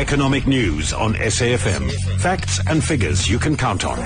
Economic news on SAFM. Facts and figures you can count on.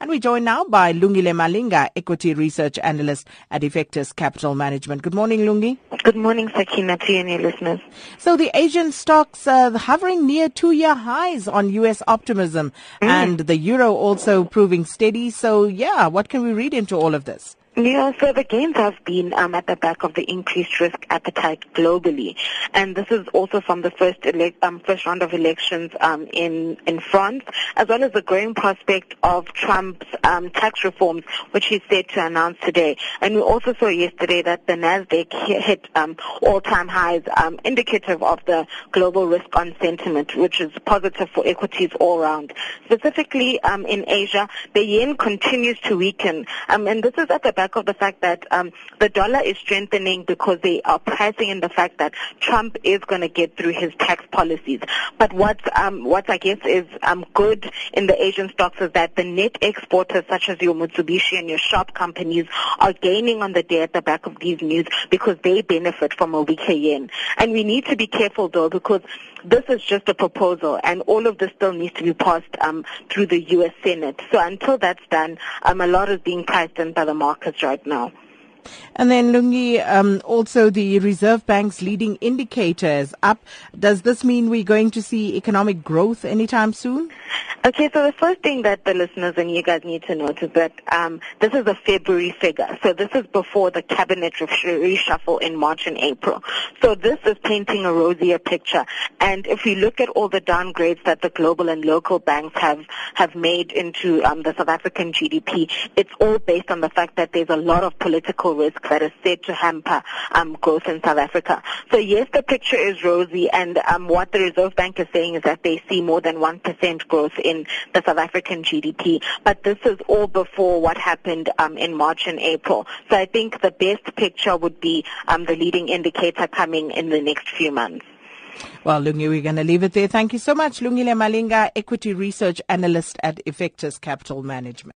And we join now by Lungile Malinga, Equity Research Analyst at Effectus Capital Management. Good morning, Lungi. Good morning, Sakina, to you and your listeners. So the Asian stocks uh, hovering near two-year highs on U.S. optimism mm. and the euro also proving steady. So yeah, what can we read into all of this? Yeah, so the gains have been um, at the back of the increased risk appetite globally, and this is also from the first elect, um, first round of elections um, in in France, as well as the growing prospect of Trump's um, tax reforms, which he's set to announce today. And we also saw yesterday that the Nasdaq hit um, all-time highs, um, indicative of the global risk on sentiment, which is positive for equities all around. Specifically in Asia, the yen continues to weaken, and this is at the back back of the fact that um, the dollar is strengthening because they are pricing in the fact that Trump is going to get through his tax policies. But what um, what I guess is um, good in the Asian stocks is that the net exporters such as your Mitsubishi and your Sharp companies are gaining on the day at the back of these news because they benefit from a weaker yen. And we need to be careful though because this is just a proposal and all of this still needs to be passed um, through the U.S. Senate. So until that's done, um, a lot is being priced in by the markets right now. And then Lungi, um, also the Reserve Bank's leading indicators up. Does this mean we're going to see economic growth anytime soon? Okay, so the first thing that the listeners and you guys need to note is that um, this is a February figure. So this is before the cabinet reshuffle in March and April. So this is painting a rosier picture. And if we look at all the downgrades that the global and local banks have have made into um, the South African GDP, it's all based on the fact that there's a lot of political risk that is said to hamper um, growth in South Africa. So yes, the picture is rosy, and um, what the Reserve Bank is saying is that they see more than one percent growth in the South African GDP. But this is all before what happened um, in March and April. So I think the best picture would be um, the leading indicator coming in the next few months. Well, Lungi, we're going to leave it there. Thank you so much, Lungile Malinga, Equity Research Analyst at Effectus Capital Management.